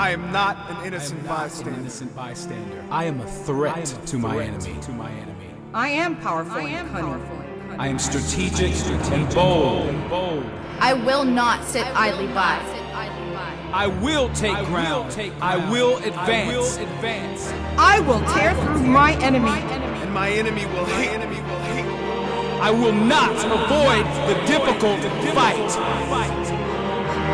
I am not an innocent I not bystander. An innocent bystander. I am a threat, am a to, my enemy. to my enemy. I am powerful and cunning. I am strategic, and bold. bold. I will not sit idly by. I will take I will ground. take I ground. will I advance. will advance. I will tear through my enemy. And my enemy will hate. enemy will hate. I will not avoid the difficult fight.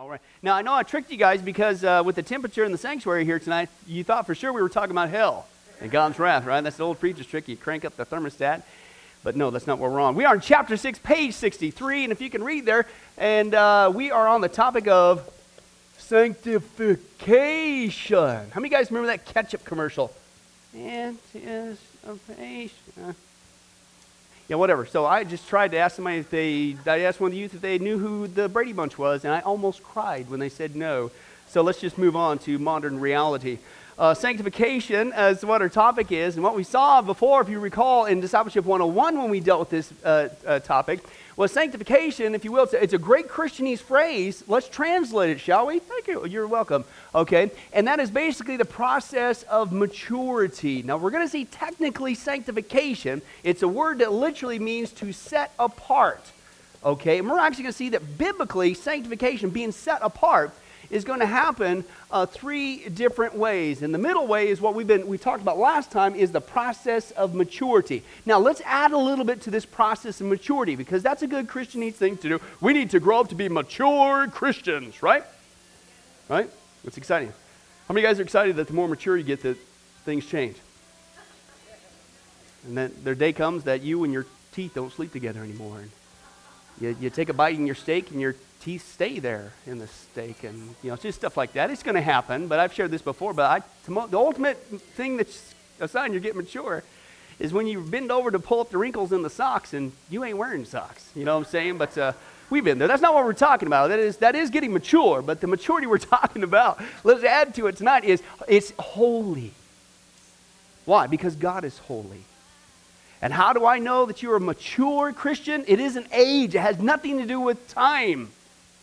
All right. Now, I know I tricked you guys because uh, with the temperature in the sanctuary here tonight, you thought for sure we were talking about hell and God's wrath, right? That's the old preacher's trick. You crank up the thermostat. But no, that's not where we're on. We are in chapter 6, page 63. And if you can read there, and uh, we are on the topic of sanctification. How many guys remember that ketchup commercial? Anticipation. Yeah, whatever. So I just tried to ask somebody if they, I asked one of the youth if they knew who the Brady Bunch was, and I almost cried when they said no. So let's just move on to modern reality. Uh, sanctification is what our topic is, and what we saw before, if you recall, in Discipleship 101 when we dealt with this uh, uh, topic, was sanctification, if you will. It's a, it's a great Christianese phrase. Let's translate it, shall we? Thank you. You're welcome. Okay? And that is basically the process of maturity. Now, we're going to see technically sanctification. It's a word that literally means to set apart. Okay? And we're actually going to see that biblically, sanctification, being set apart, is going to happen uh, three different ways. And the middle way is what we've been we talked about last time is the process of maturity. Now let's add a little bit to this process of maturity because that's a good Christianese thing to do. We need to grow up to be mature Christians, right? Right? It's exciting. How many guys are excited that the more mature you get, that things change? And then their day comes that you and your teeth don't sleep together anymore. And you, you take a bite in your steak and your teeth stay there in the steak. And you know it's just stuff like that. It's going to happen but i've shared this before but I, the ultimate thing that's a sign you're getting mature is when you bend over to pull up the wrinkles in the socks and you ain't wearing socks. You know what i'm saying? But uh, we've been there. That's not what we're talking about. That is that is getting mature but the maturity we're talking about let's add to it tonight is it's holy. Why? Because god is holy and how do I know that you're a mature Christian? It isn't age, it has nothing to do with time.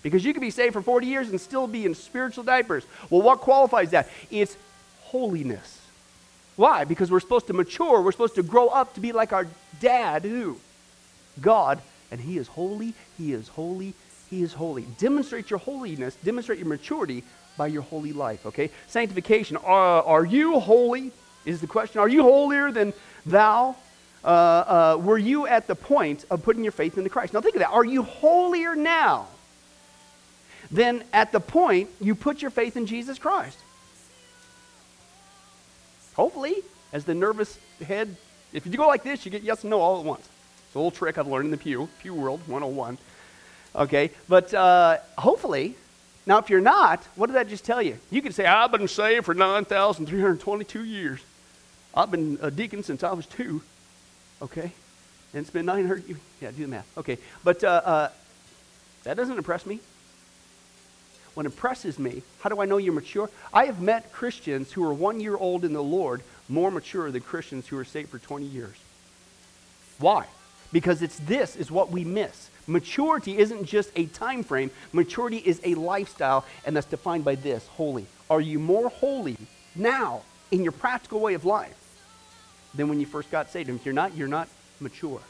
Because you could be saved for 40 years and still be in spiritual diapers. Well, what qualifies that? It's holiness. Why? Because we're supposed to mature, we're supposed to grow up to be like our dad, who? God, and He is holy, He is holy, He is holy. Demonstrate your holiness, demonstrate your maturity by your holy life, okay? Sanctification. Uh, are you holy? Is the question. Are you holier than thou? Uh, uh, were you at the point of putting your faith into Christ? Now think of that. Are you holier now than at the point you put your faith in Jesus Christ? Hopefully, as the nervous head, if you go like this, you get yes and no all at once. It's a little trick I've learned in the pew, Pew World 101. Okay, but uh, hopefully, now if you're not, what did that just tell you? You could say, I've been saved for 9,322 years. I've been a deacon since I was two. Okay? And it's been 900. Yeah, do the math. Okay. But uh, uh, that doesn't impress me. What impresses me, how do I know you're mature? I have met Christians who are one year old in the Lord more mature than Christians who are saved for 20 years. Why? Because it's this is what we miss. Maturity isn't just a time frame. Maturity is a lifestyle, and that's defined by this, holy. Are you more holy now in your practical way of life than when you first got saved. And if you're not, you're not mature.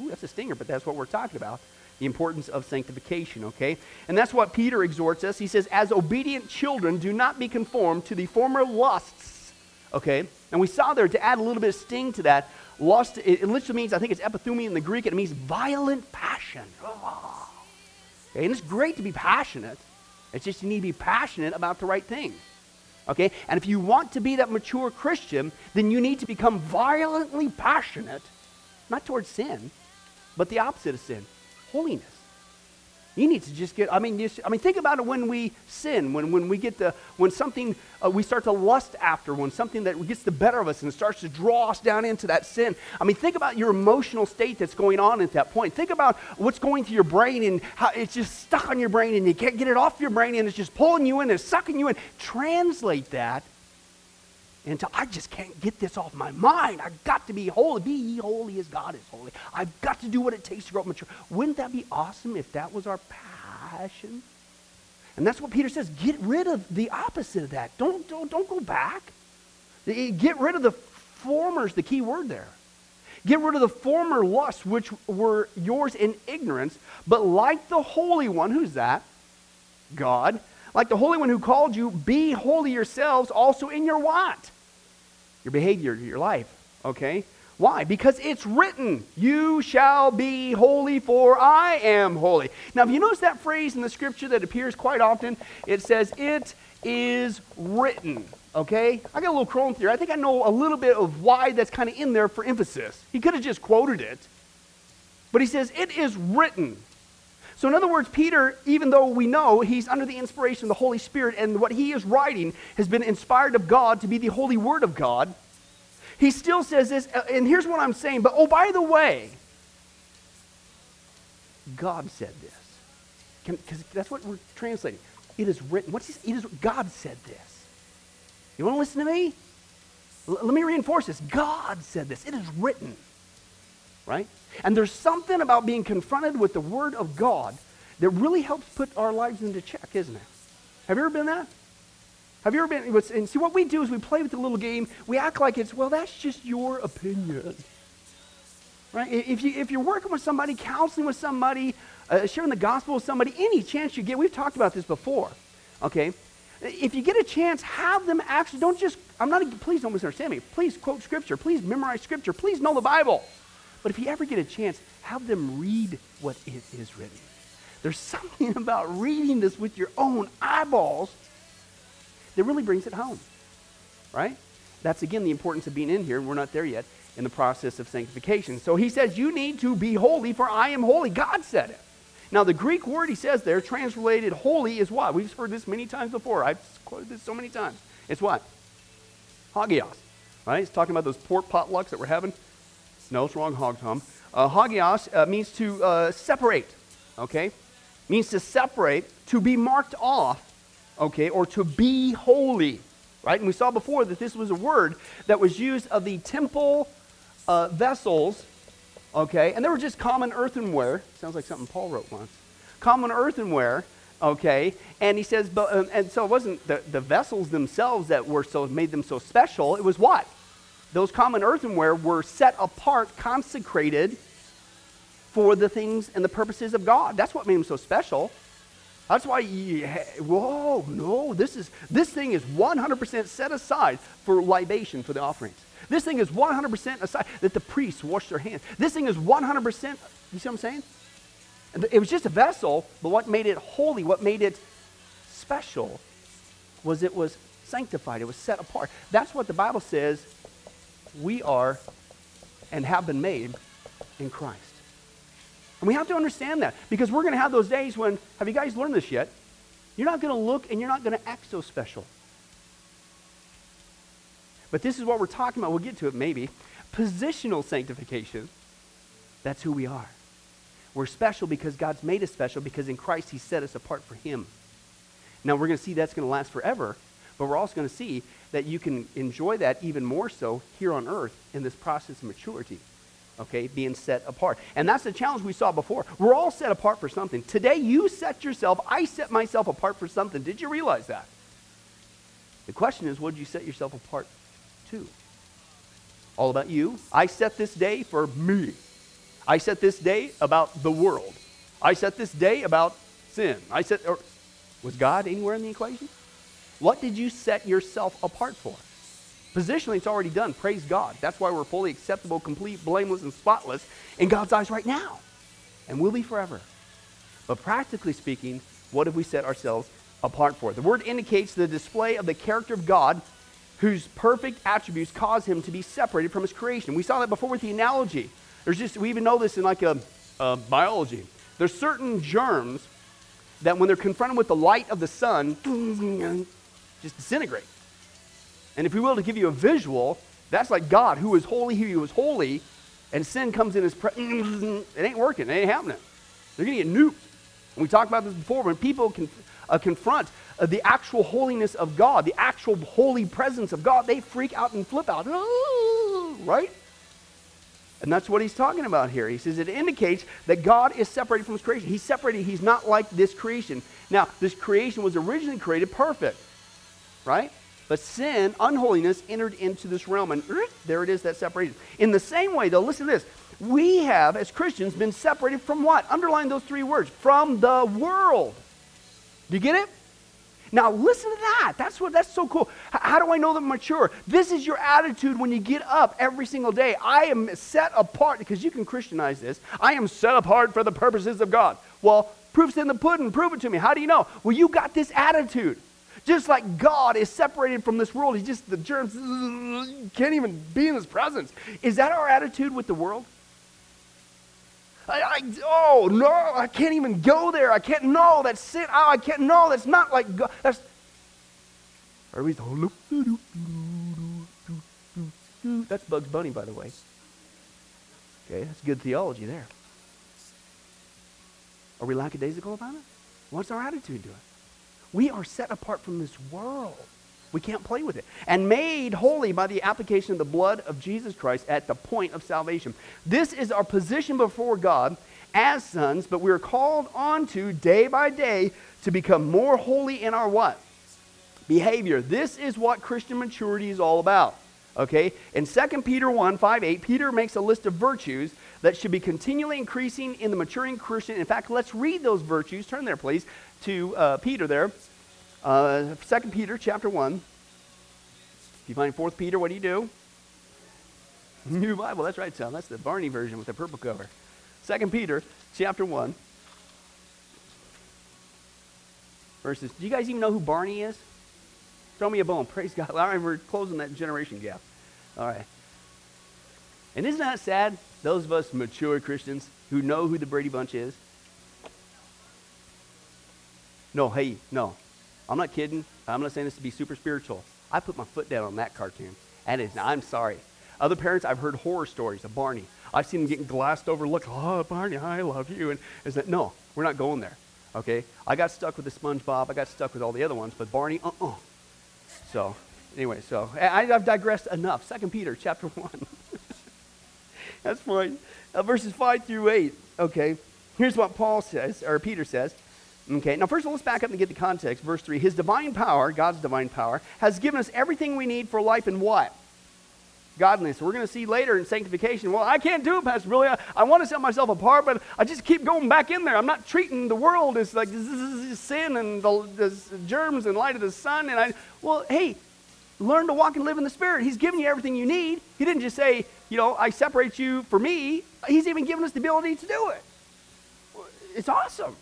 Ooh, that's a stinger, but that's what we're talking about. The importance of sanctification, okay? And that's what Peter exhorts us. He says, As obedient children, do not be conformed to the former lusts, okay? And we saw there to add a little bit of sting to that, lust, it, it literally means, I think it's epithumia in the Greek, it means violent passion. Oh. Okay? And it's great to be passionate. It's just you need to be passionate about the right things. Okay? And if you want to be that mature Christian, then you need to become violently passionate, not towards sin, but the opposite of sin holiness. You need to just get, I mean, just, I mean, think about it when we sin, when, when we get the, when something uh, we start to lust after, when something that gets the better of us and starts to draw us down into that sin. I mean, think about your emotional state that's going on at that point. Think about what's going through your brain and how it's just stuck on your brain and you can't get it off your brain and it's just pulling you in and sucking you in. Translate that until I just can't get this off my mind. I've got to be holy. Be ye holy as God is holy. I've got to do what it takes to grow up mature. Wouldn't that be awesome if that was our passion? And that's what Peter says. Get rid of the opposite of that. Don't, don't, don't go back. Eh, eh, get rid of the formers, the key word there. Get rid of the former lusts which were yours in ignorance, but like the Holy One, who's that? God. Like the Holy One who called you, be holy yourselves also in your what? Your behavior, your life. Okay? Why? Because it's written, You shall be holy, for I am holy. Now, if you notice that phrase in the scripture that appears quite often, it says, It is written. Okay? I got a little Crone theory. I think I know a little bit of why that's kind of in there for emphasis. He could have just quoted it. But he says, It is written. So, in other words, Peter, even though we know he's under the inspiration of the Holy Spirit and what he is writing has been inspired of God to be the holy word of God, he still says this, uh, and here's what I'm saying, but oh, by the way, God said this. Because that's what we're translating. It is written. What's this? It is, God said this. You want to listen to me? L- let me reinforce this. God said this. It is written. Right? And there's something about being confronted with the Word of God that really helps put our lives into check, isn't it? Have you ever been that? Have you ever been? And see, what we do is we play with the little game. We act like it's, well, that's just your opinion. Right? If, you, if you're working with somebody, counseling with somebody, uh, sharing the gospel with somebody, any chance you get, we've talked about this before, okay? If you get a chance, have them actually, don't just, I'm not, please don't misunderstand me. Please quote scripture. Please memorize scripture. Please know the Bible. But if you ever get a chance, have them read what it is written. There's something about reading this with your own eyeballs that really brings it home. Right? That's again the importance of being in here. and We're not there yet in the process of sanctification. So he says, You need to be holy, for I am holy. God said it. Now, the Greek word he says there, translated holy, is what? We've heard this many times before. I've quoted this so many times. It's what? Hagios. Right? He's talking about those pork potlucks that we're having. No, it's wrong, hog tom. Uh, hagios uh, means to uh, separate, okay? Means to separate, to be marked off, okay, or to be holy, right? And we saw before that this was a word that was used of the temple uh, vessels, okay, and they were just common earthenware. Sounds like something Paul wrote once. Common earthenware, okay, and he says, but, um, and so it wasn't the, the vessels themselves that were so made them so special. It was what? Those common earthenware were set apart, consecrated for the things and the purposes of God. That's what made them so special. That's why whoa, no, this is this thing is 100% set aside for libation for the offerings. This thing is 100% aside that the priests wash their hands. This thing is 100%, you see what I'm saying? It was just a vessel, but what made it holy, what made it special was it was sanctified, it was set apart. That's what the Bible says we are and have been made in Christ. And we have to understand that because we're going to have those days when, have you guys learned this yet? You're not going to look and you're not going to act so special. But this is what we're talking about. We'll get to it maybe. Positional sanctification. That's who we are. We're special because God's made us special because in Christ He set us apart for Him. Now we're going to see that's going to last forever, but we're also going to see that you can enjoy that even more so here on earth in this process of maturity okay, being set apart. And that's the challenge we saw before. We're all set apart for something. Today, you set yourself, I set myself apart for something. Did you realize that? The question is, what did you set yourself apart to? all about you. I set this day for me. I set this day about the world. I set this day about sin. I set, or, was God anywhere in the equation? What did you set yourself apart for? Positionally, it's already done. Praise God. That's why we're fully acceptable, complete, blameless, and spotless in God's eyes right now. And will be forever. But practically speaking, what have we set ourselves apart for? The word indicates the display of the character of God whose perfect attributes cause him to be separated from his creation. We saw that before with the analogy. There's just, we even know this in like a, a biology. There's certain germs that when they're confronted with the light of the sun, just disintegrate. And if we will to give you a visual, that's like God, who is holy, who is holy, and sin comes in his presence. It ain't working. It ain't happening. They're going to get nuked. And we talked about this before. When people can, uh, confront uh, the actual holiness of God, the actual holy presence of God, they freak out and flip out. Right? And that's what he's talking about here. He says it indicates that God is separated from his creation. He's separated. He's not like this creation. Now, this creation was originally created perfect, right? But sin, unholiness, entered into this realm, and er, there it is, that separation. In the same way, though, listen to this. We have, as Christians, been separated from what? Underline those three words from the world. Do you get it? Now listen to that. That's what that's so cool. H- how do I know that I'm mature? This is your attitude when you get up every single day. I am set apart because you can Christianize this. I am set apart for the purposes of God. Well, proof's in the pudding. Prove it to me. How do you know? Well, you got this attitude. Just like God is separated from this world, He's just the germs can't even be in His presence. Is that our attitude with the world? I, I, oh no, I can't even go there. I can't. No, that's sin. Oh, I can't. No, that's not like God. That's. Are we? Oh, that's Bugs Bunny, by the way. Okay, that's good theology there. Are we lackadaisical about it? What's our attitude to it? We are set apart from this world. We can't play with it. And made holy by the application of the blood of Jesus Christ at the point of salvation. This is our position before God as sons, but we are called on to day by day to become more holy in our what? Behavior. This is what Christian maturity is all about. Okay? In 2 Peter 1 5 8, Peter makes a list of virtues that should be continually increasing in the maturing Christian. In fact, let's read those virtues. Turn there, please, to uh, Peter there. Uh, 2 Peter chapter 1. If you find 4th Peter, what do you do? New Bible, that's right, son. That's the Barney version with the purple cover. 2 Peter chapter 1. Verses. Do you guys even know who Barney is? Throw me a bone. Praise God. All right, we're closing that generation gap. All right. And isn't that sad? Those of us mature Christians who know who the Brady Bunch is. No, hey, no. I'm not kidding. I'm not saying this to be super spiritual. I put my foot down on that cartoon. And it's, I'm sorry. Other parents, I've heard horror stories of Barney. I've seen them getting glassed over. Look, oh, Barney, I love you. And is that no? We're not going there. Okay. I got stuck with the SpongeBob. I got stuck with all the other ones, but Barney, uh-uh. So, anyway, so I, have digressed enough. Second Peter chapter one. That's fine. Uh, verses five through eight. Okay. Here's what Paul says, or Peter says. Okay, now first of all, let's back up and get the context. Verse 3 His divine power, God's divine power, has given us everything we need for life and what? Godliness. We're going to see later in sanctification. Well, I can't do it, Pastor. Really, I, I want to set myself apart, but I just keep going back in there. I'm not treating the world as like this is sin and the, germs and light of the sun. And I, well, hey, learn to walk and live in the Spirit. He's given you everything you need. He didn't just say, you know, I separate you for me. He's even given us the ability to do it. It's awesome.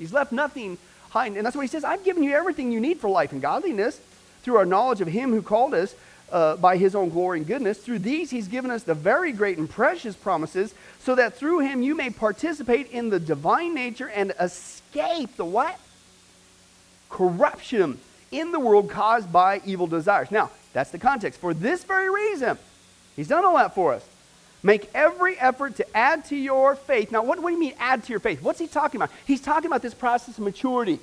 He's left nothing behind. And that's what he says I've given you everything you need for life and godliness through our knowledge of him who called us uh, by his own glory and goodness. Through these, he's given us the very great and precious promises, so that through him you may participate in the divine nature and escape the what? Corruption in the world caused by evil desires. Now, that's the context. For this very reason, he's done all that for us. Make every effort to add to your faith. Now, what, what do you mean add to your faith? What's he talking about? He's talking about this process of maturity.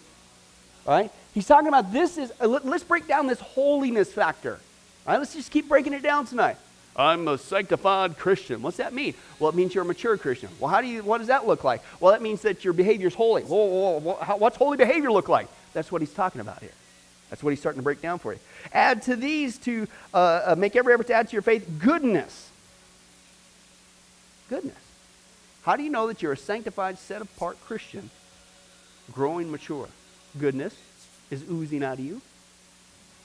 Right? He's talking about this is, uh, let, us break down this holiness factor. All right, let's just keep breaking it down tonight. I'm a sanctified Christian. What's that mean? Well, it means you're a mature Christian. Well, how do you, what does that look like? Well, that means that your behavior is holy. Whoa, whoa, whoa, how, what's holy behavior look like? That's what he's talking about here. That's what he's starting to break down for you. Add to these to uh, uh, make every effort to add to your faith goodness Goodness. How do you know that you're a sanctified, set apart Christian, growing mature? Goodness is oozing out of you,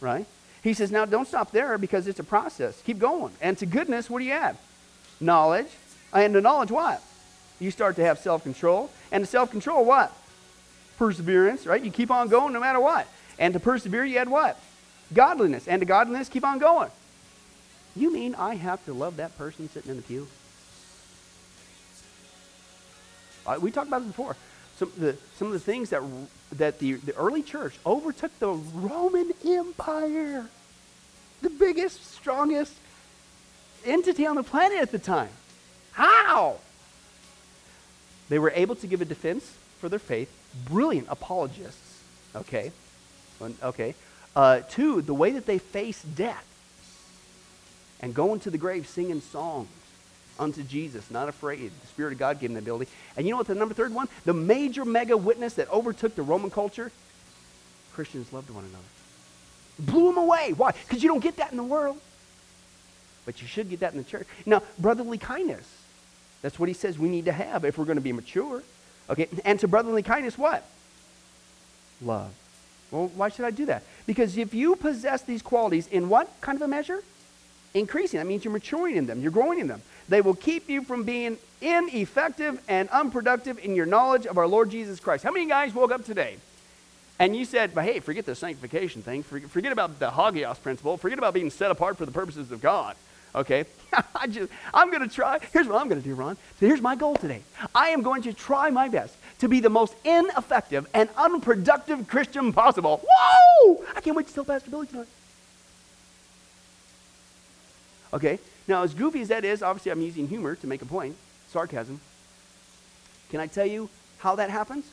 right? He says, now don't stop there because it's a process. Keep going. And to goodness, what do you add? Knowledge. And to knowledge, what? You start to have self control. And to self control, what? Perseverance, right? You keep on going no matter what. And to persevere, you add what? Godliness. And to godliness, keep on going. You mean I have to love that person sitting in the pew? Uh, we talked about this before. Some of the, some of the things that, that the, the early church overtook the Roman Empire, the biggest, strongest entity on the planet at the time. How? They were able to give a defense for their faith, brilliant apologists, okay? Okay. Uh, two, the way that they faced death and going to the grave singing songs unto Jesus, not afraid. The Spirit of God gave him the ability. And you know what the number third one? The major mega witness that overtook the Roman culture? Christians loved one another. Blew them away. Why? Because you don't get that in the world. But you should get that in the church. Now, brotherly kindness. That's what he says we need to have if we're going to be mature. Okay, and to brotherly kindness, what? Love. Well, why should I do that? Because if you possess these qualities in what kind of a measure? Increasing. That means you're maturing in them, you're growing in them. They will keep you from being ineffective and unproductive in your knowledge of our Lord Jesus Christ. How many guys woke up today and you said, but hey, forget the sanctification thing, forget about the hagios principle, forget about being set apart for the purposes of God? Okay, I just, I'm going to try. Here's what I'm going to do, Ron. So here's my goal today. I am going to try my best to be the most ineffective and unproductive Christian possible. Whoa! I can't wait to tell Pastor Billy tonight. Okay, now as goofy as that is, obviously I'm using humor to make a point, sarcasm. Can I tell you how that happens?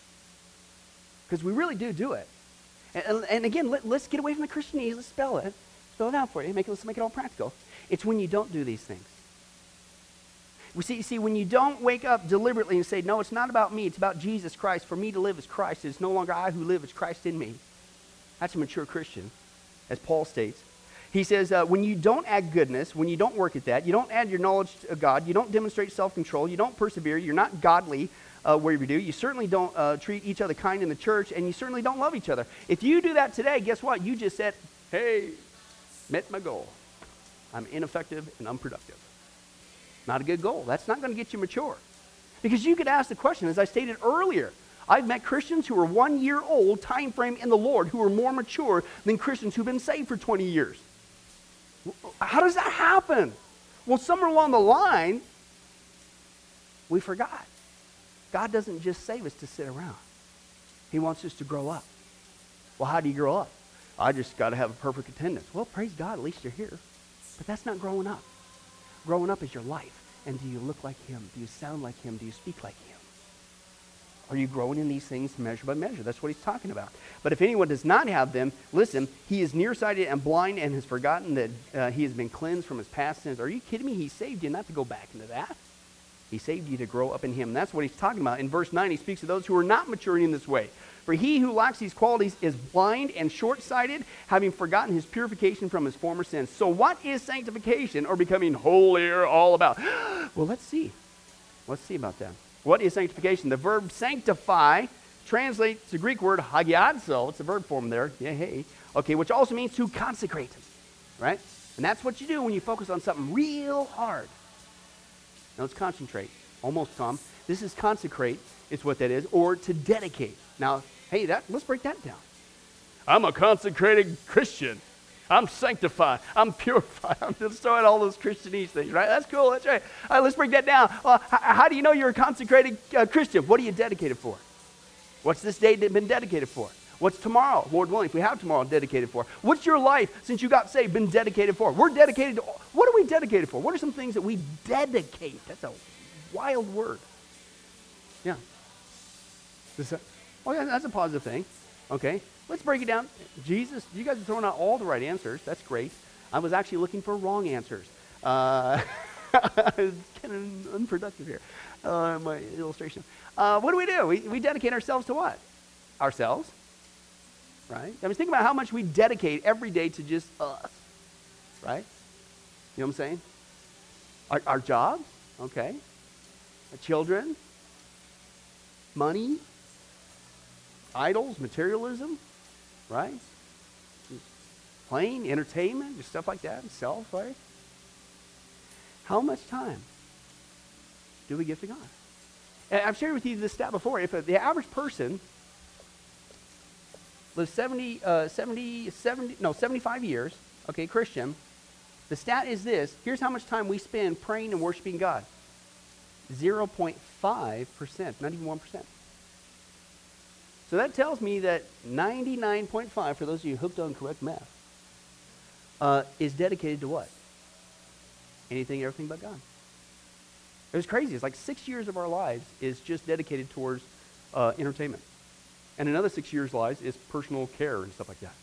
Because we really do do it. And, and again, let, us get away from the Christianese. Let's spell it. Spell it out for you. Make it, let's make it all practical. It's when you don't do these things. We see, you see, when you don't wake up deliberately and say, No, it's not about me, it's about Jesus Christ. For me to live is Christ. It's no longer I who live, it's Christ in me. That's a mature Christian, as Paul states. He says, uh, when you don't add goodness, when you don't work at that, you don't add your knowledge of God, you don't demonstrate self control, you don't persevere, you're not godly uh, where you do, you certainly don't uh, treat each other kind in the church, and you certainly don't love each other. If you do that today, guess what? You just said, Hey, met my goal. I'm ineffective and unproductive. Not a good goal. That's not going to get you mature. Because you could ask the question, as I stated earlier, I've met Christians who are one year old time frame in the Lord who are more mature than Christians who've been saved for 20 years. How does that happen? Well, somewhere along the line, we forgot. God doesn't just save us to sit around. He wants us to grow up. Well, how do you grow up? I just got to have a perfect attendance. Well, praise God, at least you're here. But that's not growing up. Growing up is your life. And do you look like Him? Do you sound like Him? Do you speak like Him? Are you growing in these things measure by measure? That's what he's talking about. But if anyone does not have them, listen, he is nearsighted and blind and has forgotten that uh, he has been cleansed from his past sins. Are you kidding me? He saved you not to go back into that. He saved you to grow up in him. That's what he's talking about. In verse 9, he speaks to those who are not maturing in this way. For he who lacks these qualities is blind and short sighted, having forgotten his purification from his former sins. So, what is sanctification or becoming holier all about? well, let's see. Let's see about that. What is sanctification? The verb sanctify translates the Greek word hagiadzo. It's the verb form there. Yeah, hey. Okay, which also means to consecrate. Right? And that's what you do when you focus on something real hard. Now let's concentrate. Almost come. This is consecrate, is what that is, or to dedicate. Now, hey, that let's break that down. I'm a consecrated Christian. I'm sanctified. I'm purified. I'm just all those Christianese things, right? That's cool. That's right. All right, let's break that down. Uh, how, how, do you know you're a consecrated uh, Christian? What are you dedicated for? What's this day been dedicated for? What's tomorrow, Lord willing, if we have tomorrow, dedicated for? What's your life since you got saved been dedicated for? We're dedicated to, what are we dedicated for? What are some things that we dedicate? That's a wild word. Yeah. Oh, yeah, that's a positive thing. Okay. Let's break it down. Jesus, you guys are throwing out all the right answers. That's great. I was actually looking for wrong answers. Uh, kind of unproductive here, uh, my illustration. Uh, what do we do? We, we dedicate ourselves to what? Ourselves, right? I mean, think about how much we dedicate every day to just us, right? You know what I'm saying? Our, our jobs, okay. Our children, money, idols, materialism, right? Playing, entertainment, just stuff like that, self, right? How much time do we give to God? And I've shared with you this stat before. If the average person lives 70, uh, 70, 70, no, 75 years, okay, Christian, the stat is this. Here's how much time we spend praying and worshiping God. 0.5%, not even 1%. So that tells me that 99.5, for those of you hooked on correct math, uh, is dedicated to what? Anything, everything but God. It was crazy. It's like six years of our lives is just dedicated towards uh, entertainment. And another six years' lives is personal care and stuff like that.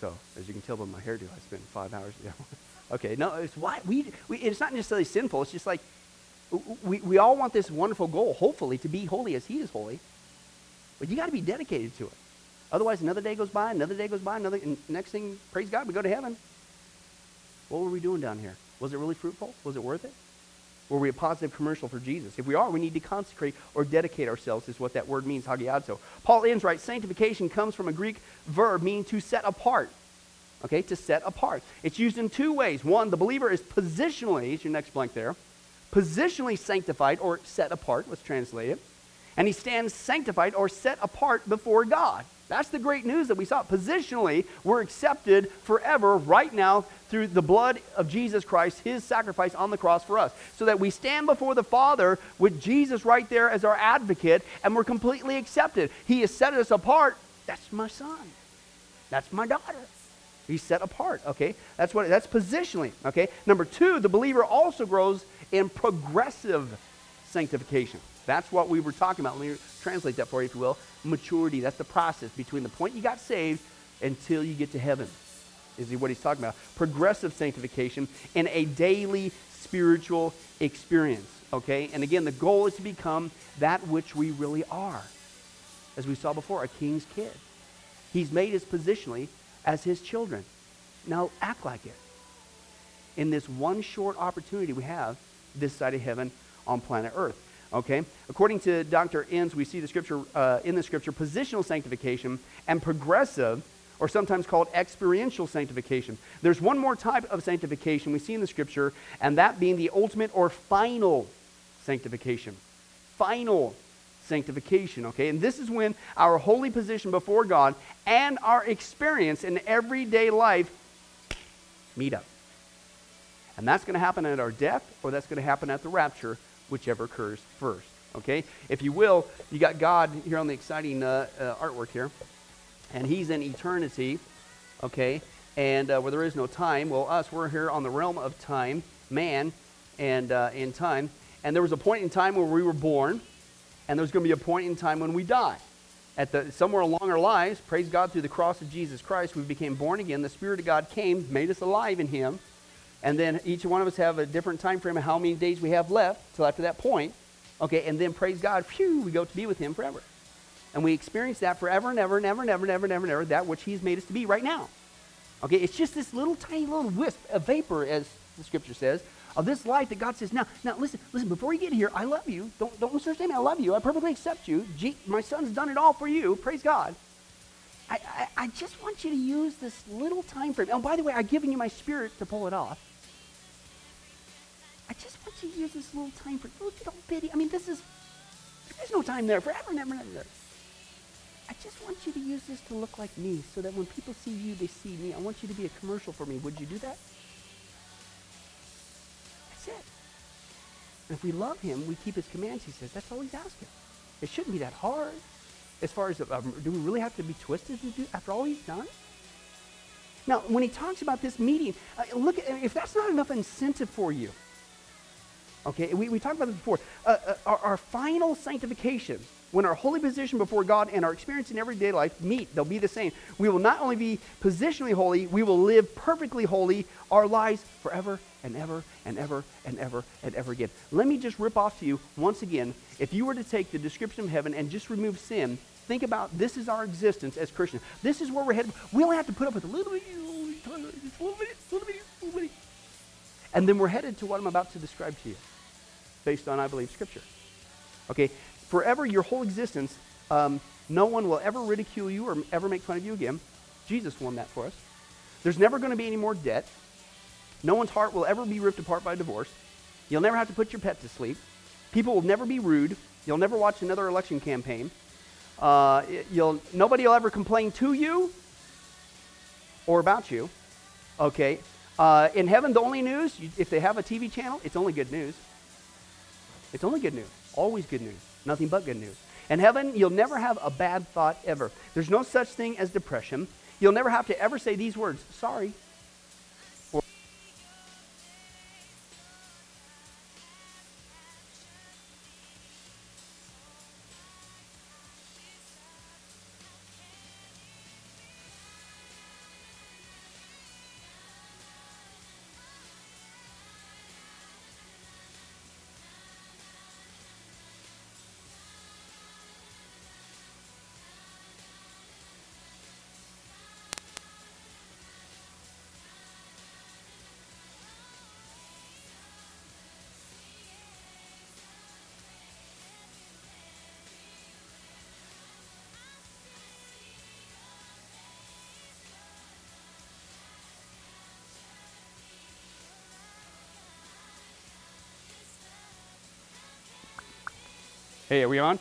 So, as you can tell by my hairdo, I spent five hours. Yeah. okay, no, it's why we, we, it's not necessarily sinful. It's just like we, we all want this wonderful goal, hopefully, to be holy as He is holy. But you got to be dedicated to it. Otherwise, another day goes by, another day goes by, another, and next thing, praise God, we go to heaven. What were we doing down here? Was it really fruitful? Was it worth it? Were we a positive commercial for Jesus? If we are, we need to consecrate or dedicate ourselves, is what that word means, hagiadzo. Paul Enns right, sanctification comes from a Greek verb meaning to set apart. Okay, to set apart. It's used in two ways. One, the believer is positionally, is your next blank there, positionally sanctified or set apart, let's translate it. And he stands sanctified or set apart before God. That's the great news that we saw. Positionally, we're accepted forever right now through the blood of Jesus Christ, his sacrifice on the cross for us. So that we stand before the Father with Jesus right there as our advocate, and we're completely accepted. He has set us apart. That's my son. That's my daughter. He's set apart, okay? That's what that's positionally, okay? Number 2, the believer also grows in progressive sanctification. That's what we were talking about. Let me translate that for you, if you will. Maturity. That's the process between the point you got saved until you get to heaven, is what he's talking about. Progressive sanctification and a daily spiritual experience. Okay? And again, the goal is to become that which we really are. As we saw before, a king's kid. He's made us positionally as his children. Now act like it. In this one short opportunity we have this side of heaven on planet Earth. Okay? According to Dr. Enns, we see the scripture uh, in the scripture positional sanctification and progressive, or sometimes called experiential sanctification. There's one more type of sanctification we see in the scripture, and that being the ultimate or final sanctification. Final sanctification, okay? And this is when our holy position before God and our experience in everyday life meet up. And that's going to happen at our death or that's going to happen at the rapture, whichever occurs first. Okay? If you will, you got God here on the exciting uh, uh, artwork here, and He's in eternity, okay? And uh, where there is no time, well, us, we're here on the realm of time, man, and uh, in time. And there was a point in time where we were born, and there's going to be a point in time when we die. At the, somewhere along our lives, praise God, through the cross of Jesus Christ, we became born again. The Spirit of God came, made us alive in Him and then each one of us have a different time frame of how many days we have left till after that point. Okay, and then praise God, phew, we go to be with Him forever. And we experience that forever and ever and ever and ever and ever and ever and ever, that which He's made us to be right now. Okay, it's just this little tiny little wisp, a vapor, as the scripture says, of this life that God says, now, now listen, listen, before you get here, I love you. Don't, don't misunderstand me. I love you. I perfectly accept you. Gee, my son's done it all for you. Praise God. I, I, I just want you to use this little time frame. Oh, by the way, I've given you my spirit to pull it off. I just want you to use this little time for little, little bitty. I mean, this is, there's no time there forever, and ever and ever. I just want you to use this to look like me so that when people see you, they see me. I want you to be a commercial for me. Would you do that? That's it. And if we love him, we keep his commands, he says. That's all he's asking. It shouldn't be that hard. As far as, um, do we really have to be twisted to do after all he's done? Now, when he talks about this meeting, uh, look, at, if that's not enough incentive for you, Okay, we, we talked about this before. Uh, uh, our, our, final sanctification, when our holy position before God and our experience in everyday life meet, they'll be the same. We will not only be positionally holy, we will live perfectly holy our lives forever and ever and ever and ever and ever again. Let me just rip off to you once again. If you were to take the description of heaven and just remove sin, think about this is our existence as Christians. This is where we're headed. We only have to put up with a little bit, little bit, little bit, little little bit. And then we're headed to what I'm about to describe to you based on, I believe, Scripture. Okay? Forever, your whole existence, um, no one will ever ridicule you or ever make fun of you again. Jesus won that for us. There's never going to be any more debt. No one's heart will ever be ripped apart by divorce. You'll never have to put your pet to sleep. People will never be rude. You'll never watch another election campaign. Uh, you'll, nobody will ever complain to you or about you. Okay? Uh, in heaven, the only news, if they have a TV channel, it's only good news. It's only good news. Always good news. Nothing but good news. In heaven, you'll never have a bad thought ever. There's no such thing as depression. You'll never have to ever say these words, sorry. Hey, are we on?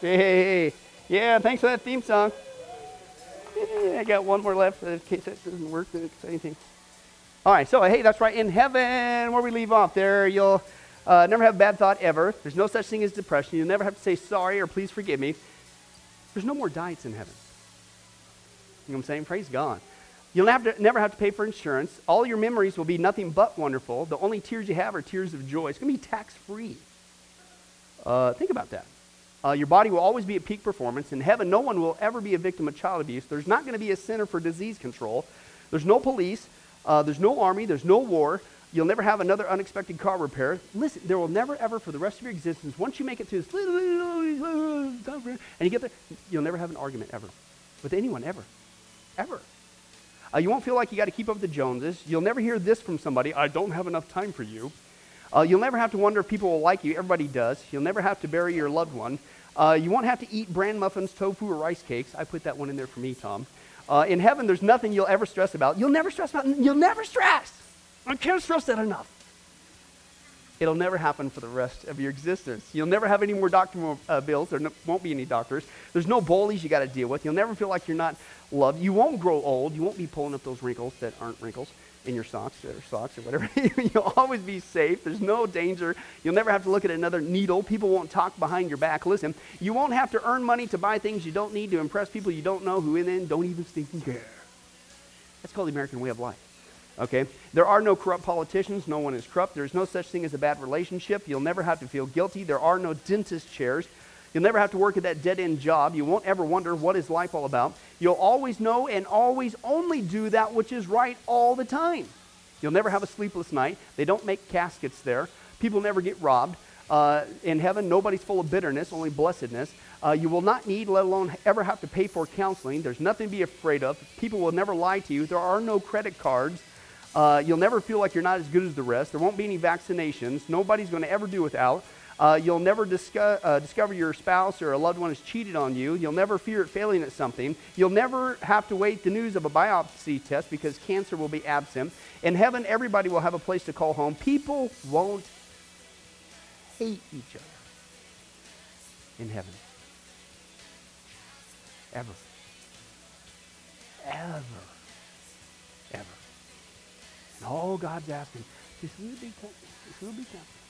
Hey, hey, hey. Yeah, thanks for that theme song. I got one more left in case that doesn't work. That's anything. All right, so hey, that's right. In heaven, where we leave off, there you'll uh, never have a bad thought ever. There's no such thing as depression. You'll never have to say sorry or please forgive me. There's no more diets in heaven. You know what I'm saying? Praise God. You'll never, never have to pay for insurance. All your memories will be nothing but wonderful. The only tears you have are tears of joy. It's going to be tax free. Uh, think about that. Uh, your body will always be at peak performance. In heaven, no one will ever be a victim of child abuse. There's not going to be a center for disease control. There's no police. Uh, there's no army. There's no war. You'll never have another unexpected car repair. Listen, there will never, ever, for the rest of your existence, once you make it through this, and you get there, you'll never have an argument ever with anyone, ever. Ever. Uh, you won't feel like you got to keep up with the Joneses. You'll never hear this from somebody I don't have enough time for you. Uh, you'll never have to wonder if people will like you. Everybody does. You'll never have to bury your loved one. Uh, you won't have to eat bran muffins, tofu, or rice cakes. I put that one in there for me, Tom. Uh, in heaven, there's nothing you'll ever stress about. You'll never stress about. You'll never stress. I can't stress that enough. It'll never happen for the rest of your existence. You'll never have any more doctor uh, bills. There no, won't be any doctors. There's no bullies you got to deal with. You'll never feel like you're not loved. You won't grow old. You won't be pulling up those wrinkles that aren't wrinkles in your socks or socks or whatever. You'll always be safe. There's no danger. You'll never have to look at another needle. People won't talk behind your back. Listen, you won't have to earn money to buy things you don't need to impress people you don't know who in then don't even think care. That's called the American way of life. Okay? There are no corrupt politicians. No one is corrupt. There's no such thing as a bad relationship. You'll never have to feel guilty. There are no dentist chairs. You'll never have to work at that dead end job. You won't ever wonder what is life all about. You'll always know and always only do that which is right all the time. You'll never have a sleepless night. They don't make caskets there. People never get robbed. Uh, in heaven, nobody's full of bitterness, only blessedness. Uh, you will not need, let alone ever have to pay for counseling. There's nothing to be afraid of. People will never lie to you. There are no credit cards. Uh, you'll never feel like you're not as good as the rest. There won't be any vaccinations. Nobody's going to ever do without. Uh, you'll never disco- uh, discover your spouse or a loved one has cheated on you. You'll never fear it failing at something. You'll never have to wait the news of a biopsy test because cancer will be absent. In heaven, everybody will have a place to call home. People won't hate each other in heaven. Ever. Ever. Ever. And all God's asking, this little big company, this little big company,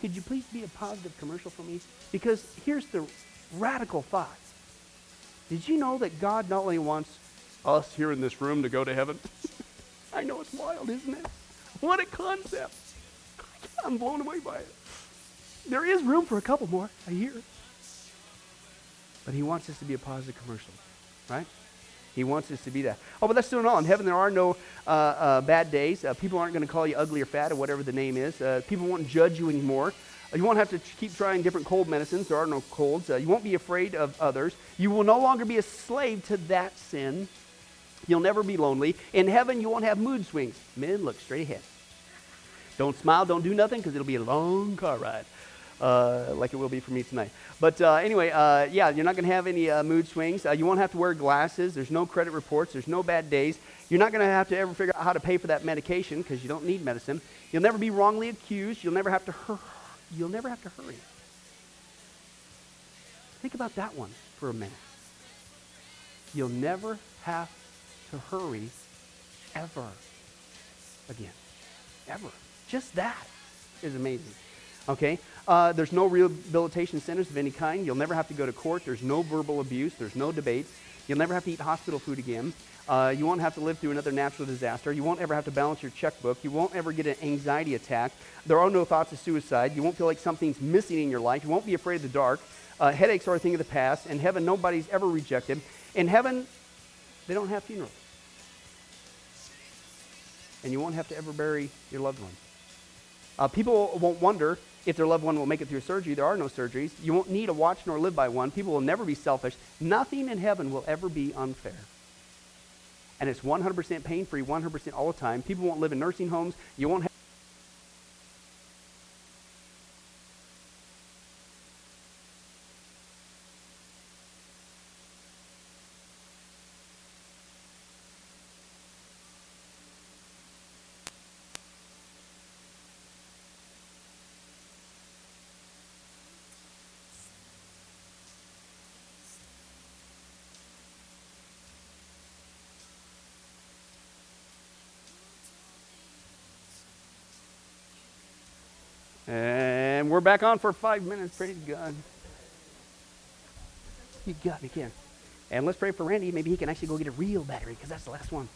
could you please be a positive commercial for me? Because here's the radical thought. Did you know that God not only wants us here in this room to go to heaven? I know it's wild, isn't it? What a concept. I'm blown away by it. There is room for a couple more, I hear. But he wants this to be a positive commercial, right? He wants us to be that. Oh, but that's still not. In heaven, there are no uh, uh, bad days. Uh, people aren't going to call you ugly or fat or whatever the name is. Uh, people won't judge you anymore. You won't have to keep trying different cold medicines. There are no colds. Uh, you won't be afraid of others. You will no longer be a slave to that sin. You'll never be lonely. In heaven, you won't have mood swings. Men, look straight ahead. Don't smile, don't do nothing, because it'll be a long car ride, uh, like it will be for me tonight. But uh, anyway, uh, yeah, you're not going to have any uh, mood swings. Uh, you won't have to wear glasses. There's no credit reports. There's no bad days. You're not going to have to ever figure out how to pay for that medication because you don't need medicine. You'll never be wrongly accused. You'll never have to hur- You'll never have to hurry. Think about that one for a minute. You'll never have to hurry ever again. Ever. Just that is amazing. Okay? Uh, there's no rehabilitation centers of any kind. You'll never have to go to court. There's no verbal abuse. There's no debates. You'll never have to eat hospital food again. Uh, you won't have to live through another natural disaster. You won't ever have to balance your checkbook. You won't ever get an anxiety attack. There are no thoughts of suicide. You won't feel like something's missing in your life. You won't be afraid of the dark. Uh, headaches are a thing of the past. In heaven, nobody's ever rejected. In heaven, they don't have funerals. And you won't have to ever bury your loved one. Uh, people won't wonder if their loved one will make it through surgery. There are no surgeries. You won't need a watch nor live by one. People will never be selfish. Nothing in heaven will ever be unfair. And it's 100% pain free, 100% all the time. People won't live in nursing homes. You won't have. We're back on for five minutes. Praise God. You got me, Ken. And let's pray for Randy. Maybe he can actually go get a real battery because that's the last one.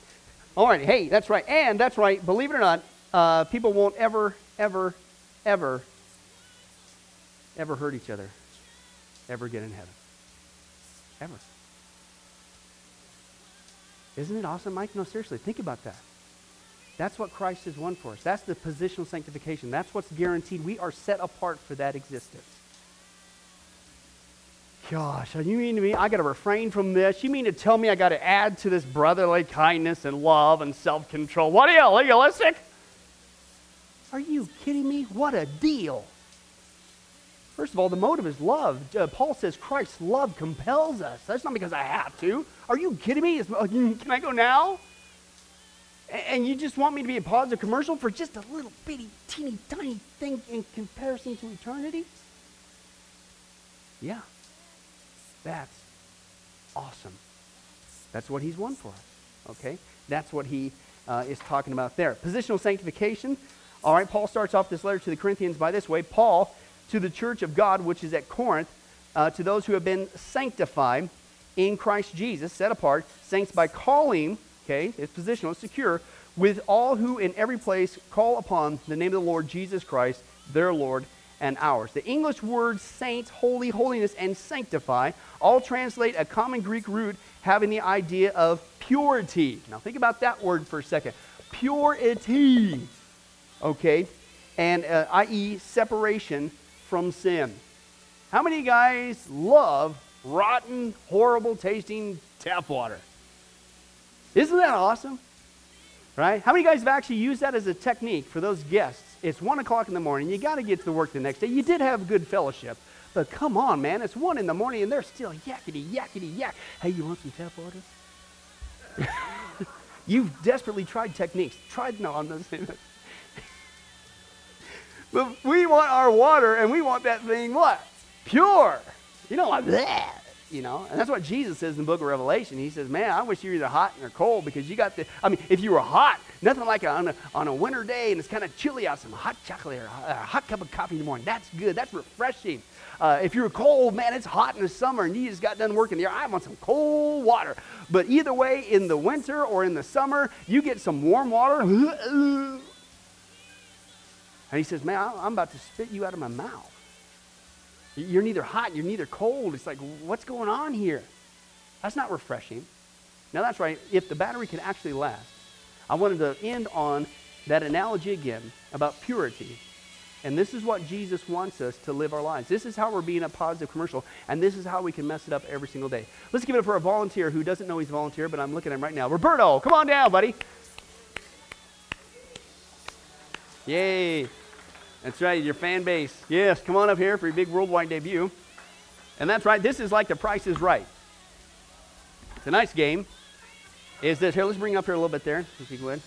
All right. Hey, that's right. And that's right. Believe it or not, uh, people won't ever, ever, ever, ever hurt each other. Ever get in heaven. Ever. Isn't it awesome, Mike? No, seriously, think about that. That's what Christ has won for us. That's the positional sanctification. That's what's guaranteed. We are set apart for that existence. Gosh, you mean to me I got to refrain from this? You mean to tell me I got to add to this brotherly kindness and love and self control? What are you, legalistic? Are you kidding me? What a deal. First of all, the motive is love. Uh, Paul says Christ's love compels us. That's not because I have to. Are you kidding me? Is, uh, can I go now? And you just want me to be a positive commercial for just a little bitty, teeny, tiny thing in comparison to eternity? Yeah. That's awesome. That's what he's won for us. Okay? That's what he uh, is talking about there. Positional sanctification. All right, Paul starts off this letter to the Corinthians by this way Paul, to the church of God which is at Corinth, uh, to those who have been sanctified in Christ Jesus, set apart, saints by calling okay? It's positional, it's secure. With all who in every place call upon the name of the Lord Jesus Christ, their Lord and ours. The English words saint, holy, holiness, and sanctify all translate a common Greek root having the idea of purity. Now think about that word for a second. Purity, okay? And uh, i.e., separation from sin. How many guys love rotten, horrible tasting tap water? Isn't that awesome? Right? How many guys have actually used that as a technique for those guests? It's 1 o'clock in the morning. You got to get to work the next day. You did have good fellowship. But come on, man. It's 1 in the morning and they're still yakety, yakety, yak. Hey, you want some tap water? You've desperately tried techniques. Tried, no, I'm not saying that. but we want our water and we want that thing what? Pure. You know, like that you know? And that's what jesus says in the book of revelation. He says man i wish you were either hot or cold because you got the i mean if you were hot nothing like on, a, on a winter day and it's kind of chilly out some hot chocolate or a hot cup of coffee in the morning that's good that's refreshing. Uh, if you're cold man it's hot in the summer and you just got done working there i want some cold water. But either way in the winter or in the summer you get some warm water. And he says man i'm about to spit you out of my mouth you're neither hot, you're neither cold. It's like, what's going on here? That's not refreshing. Now, that's right. If the battery can actually last, I wanted to end on that analogy again about purity. And this is what Jesus wants us to live our lives. This is how we're being a positive commercial, and this is how we can mess it up every single day. Let's give it up for a volunteer who doesn't know he's a volunteer, but I'm looking at him right now. Roberto, come on down, buddy. Yay. That's right, your fan base. Yes, come on up here for your big worldwide debut. And that's right, this is like the price is right. It's a nice game. Is this, here, let's bring up here a little bit there, if you would.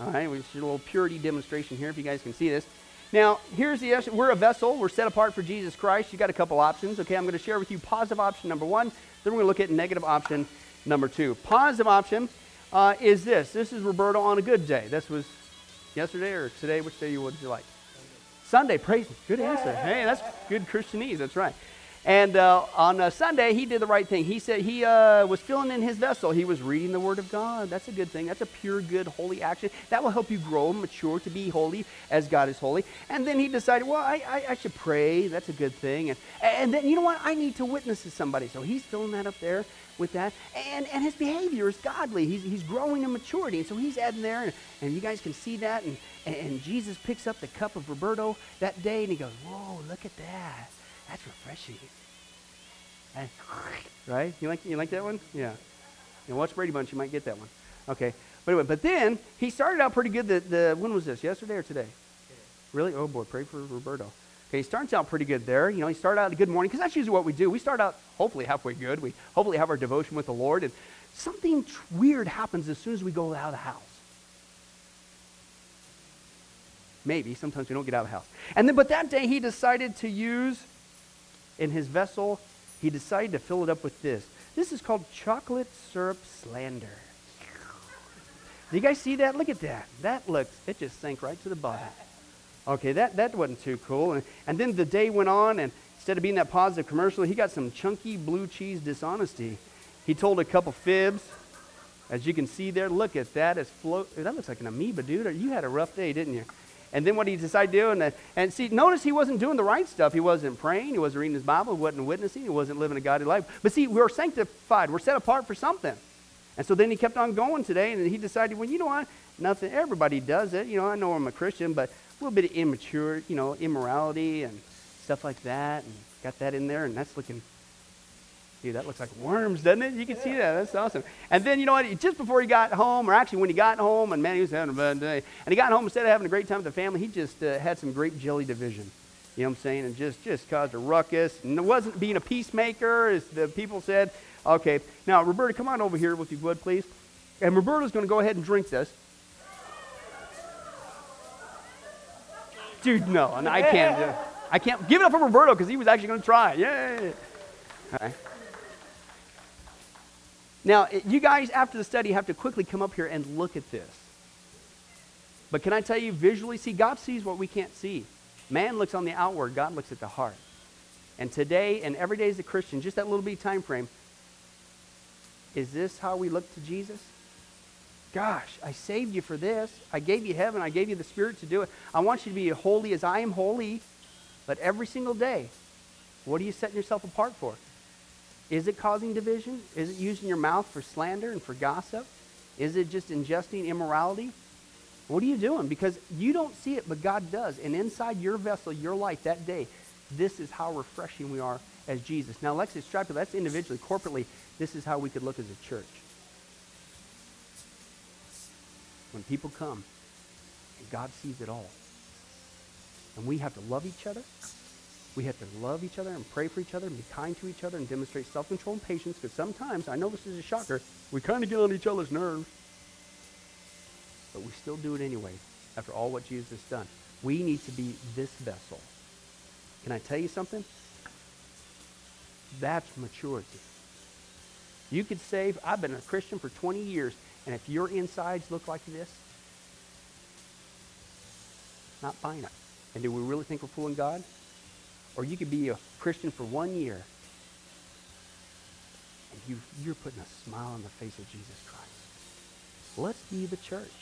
All right, we should a little purity demonstration here, if you guys can see this. Now, here's the issue. We're a vessel. We're set apart for Jesus Christ. You got a couple options. Okay, I'm going to share with you positive option number one. Then we're going to look at negative option number two. Positive option uh, is this. This is Roberto on a good day. This was yesterday or today. Which day would you like? Sunday. Praise. Good answer. Hey, that's good Christianese. That's right. And uh, on uh, Sunday, he did the right thing. He said he uh, was filling in his vessel. He was reading the Word of God. That's a good thing. That's a pure, good, holy action. That will help you grow and mature to be holy as God is holy. And then he decided, well, I, I, I should pray. That's a good thing. And, and then, you know what? I need to witness to somebody. So he's filling that up there with that. And, and his behavior is godly. He's, he's growing in maturity. And so he's adding there, and, and you guys can see that. And, and Jesus picks up the cup of Roberto that day, and he goes, whoa, look at that. That's refreshing. And, right? You like, you like that one? Yeah. You know, watch Brady Bunch, you might get that one. Okay. But anyway, but then he started out pretty good. The, the, when was this? Yesterday or today? Really? Oh boy, pray for Roberto. Okay, he starts out pretty good there. You know, he started out a good morning because that's usually what we do. We start out hopefully halfway good. We hopefully have our devotion with the Lord, and something weird happens as soon as we go out of the house. Maybe sometimes we don't get out of the house. And then, but that day he decided to use in his vessel he decided to fill it up with this. This is called chocolate syrup slander. Do you guys see that? Look at that. That looks, it just sank right to the bottom. Okay, that, that wasn't too cool. And, and then the day went on, and instead of being that positive commercial, he got some chunky blue cheese dishonesty. He told a couple fibs. As you can see there, look at that. It's float. That looks like an amoeba, dude. You had a rough day, didn't you? And then what he decided to do, and, uh, and see, notice he wasn't doing the right stuff. He wasn't praying. He wasn't reading his Bible. He wasn't witnessing. He wasn't living a godly life. But see, we're sanctified. We're set apart for something. And so then he kept on going today, and he decided, well, you know what? Nothing. Everybody does it. You know, I know I'm a Christian, but a little bit of immature, you know, immorality and stuff like that, and got that in there, and that's looking Dude, that looks like worms, doesn't it? You can yeah. see that. That's awesome. And then, you know what? Just before he got home, or actually when he got home, and man, he was having a bad day. And he got home, instead of having a great time with the family, he just uh, had some grape jelly division. You know what I'm saying? And just, just caused a ruckus. And it wasn't being a peacemaker, as the people said. Okay. Now, Roberto, come on over here, if you would, please. And Roberto's going to go ahead and drink this. Dude, no, I can't. Uh, I can't. Give it up for Roberto because he was actually going to try. Yay. All right. Now, you guys, after the study, have to quickly come up here and look at this. But can I tell you, visually, see, God sees what we can't see. Man looks on the outward, God looks at the heart. And today and every day as a Christian, just that little bit time frame, is this how we look to Jesus? Gosh, I saved you for this. I gave you heaven. I gave you the Spirit to do it. I want you to be holy as I am holy. But every single day, what are you setting yourself apart for? Is it causing division? Is it using your mouth for slander and for gossip? Is it just ingesting immorality? What are you doing? Because you don't see it, but God does. And inside your vessel, your life that day, this is how refreshing we are as Jesus. Now, let's. That's individually. Corporately, this is how we could look as a church. When people come, God sees it all. And we have to love each other we have to love each other and pray for each other and be kind to each other and demonstrate self-control and patience because sometimes, I know this is a shocker, we kind of get on each other's nerves. But we still do it anyway after all what Jesus has done. We need to be this vessel. Can I tell you something? That's maturity. You could say, I've been a Christian for 20 years, and if your insides look like this, not it. And do we really think we're fooling God? Or you could be a Christian for one year and you, you're putting a smile on the face of Jesus Christ. Let's be the church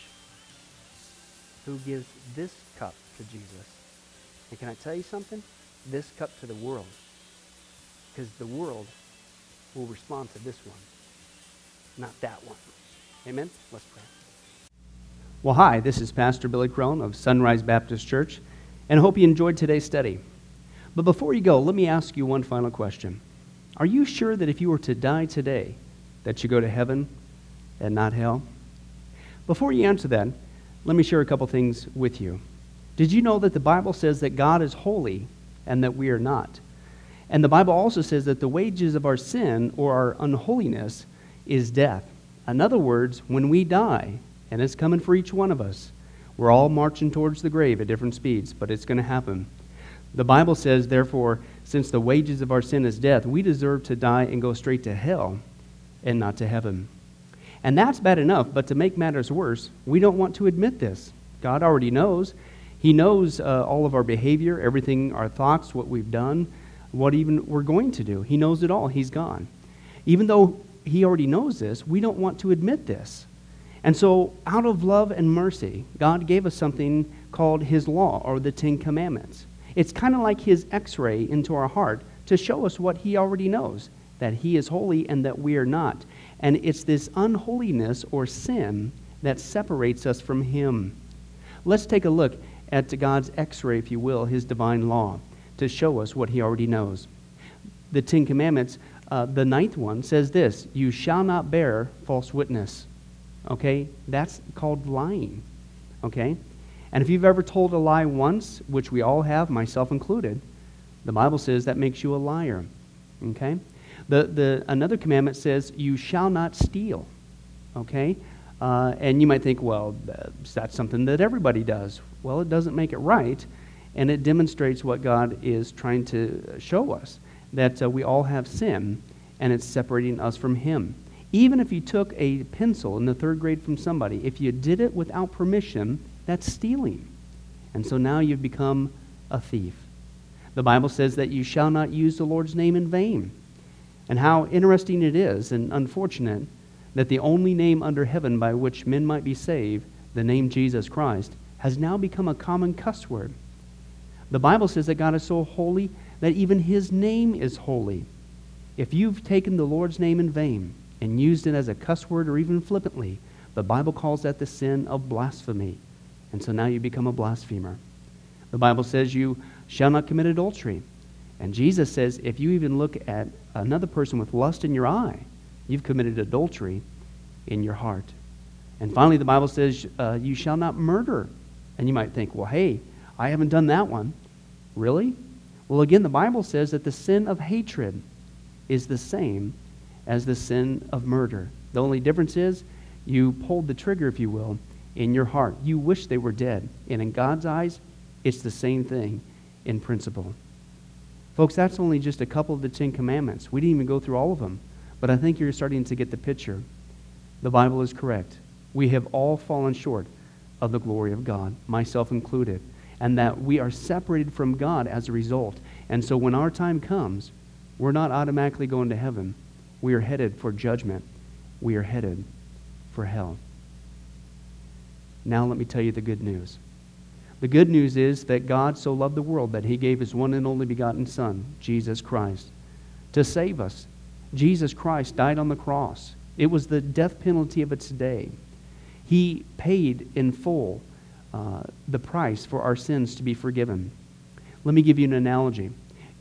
who gives this cup to Jesus. And can I tell you something? This cup to the world. Because the world will respond to this one, not that one. Amen? Let's pray. Well, hi, this is Pastor Billy Crone of Sunrise Baptist Church, and I hope you enjoyed today's study. But before you go, let me ask you one final question. Are you sure that if you were to die today, that you go to heaven and not hell? Before you answer that, let me share a couple things with you. Did you know that the Bible says that God is holy and that we are not? And the Bible also says that the wages of our sin or our unholiness is death. In other words, when we die, and it's coming for each one of us, we're all marching towards the grave at different speeds, but it's going to happen. The Bible says, therefore, since the wages of our sin is death, we deserve to die and go straight to hell and not to heaven. And that's bad enough, but to make matters worse, we don't want to admit this. God already knows. He knows uh, all of our behavior, everything, our thoughts, what we've done, what even we're going to do. He knows it all. He's gone. Even though He already knows this, we don't want to admit this. And so, out of love and mercy, God gave us something called His law or the Ten Commandments. It's kind of like His x ray into our heart to show us what He already knows that He is holy and that we are not. And it's this unholiness or sin that separates us from Him. Let's take a look at God's x ray, if you will, His divine law, to show us what He already knows. The Ten Commandments, uh, the ninth one, says this You shall not bear false witness. Okay? That's called lying. Okay? And if you've ever told a lie once, which we all have, myself included, the Bible says that makes you a liar. Okay? The, the, another commandment says, You shall not steal. Okay? Uh, and you might think, well, that's something that everybody does. Well, it doesn't make it right, and it demonstrates what God is trying to show us that uh, we all have sin, and it's separating us from Him. Even if you took a pencil in the third grade from somebody, if you did it without permission, that's stealing. And so now you've become a thief. The Bible says that you shall not use the Lord's name in vain. And how interesting it is and unfortunate that the only name under heaven by which men might be saved, the name Jesus Christ, has now become a common cuss word. The Bible says that God is so holy that even his name is holy. If you've taken the Lord's name in vain and used it as a cuss word or even flippantly, the Bible calls that the sin of blasphemy. And so now you become a blasphemer. The Bible says you shall not commit adultery. And Jesus says if you even look at another person with lust in your eye, you've committed adultery in your heart. And finally, the Bible says uh, you shall not murder. And you might think, well, hey, I haven't done that one. Really? Well, again, the Bible says that the sin of hatred is the same as the sin of murder. The only difference is you pulled the trigger, if you will, in your heart. You wish they were dead. And in God's eyes, it's the same thing in principle. Folks, that's only just a couple of the Ten Commandments. We didn't even go through all of them. But I think you're starting to get the picture. The Bible is correct. We have all fallen short of the glory of God, myself included, and that we are separated from God as a result. And so when our time comes, we're not automatically going to heaven. We are headed for judgment. We are headed for hell. Now let me tell you the good news. The good news is that God so loved the world that he gave his one and only begotten Son, Jesus Christ, to save us. Jesus Christ died on the cross. It was the death penalty of its day. He paid in full uh, the price for our sins to be forgiven. Let me give you an analogy.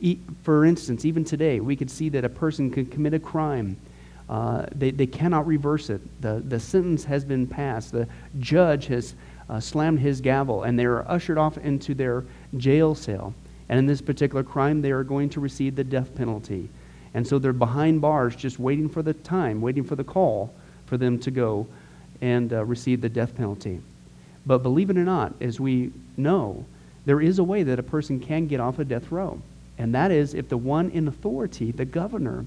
E- for instance, even today, we could see that a person could commit a crime. Uh, they, they cannot reverse it. The, the sentence has been passed. The judge has uh, slammed his gavel, and they are ushered off into their jail cell. And in this particular crime, they are going to receive the death penalty. And so they're behind bars, just waiting for the time, waiting for the call for them to go and uh, receive the death penalty. But believe it or not, as we know, there is a way that a person can get off a death row. And that is if the one in authority, the governor,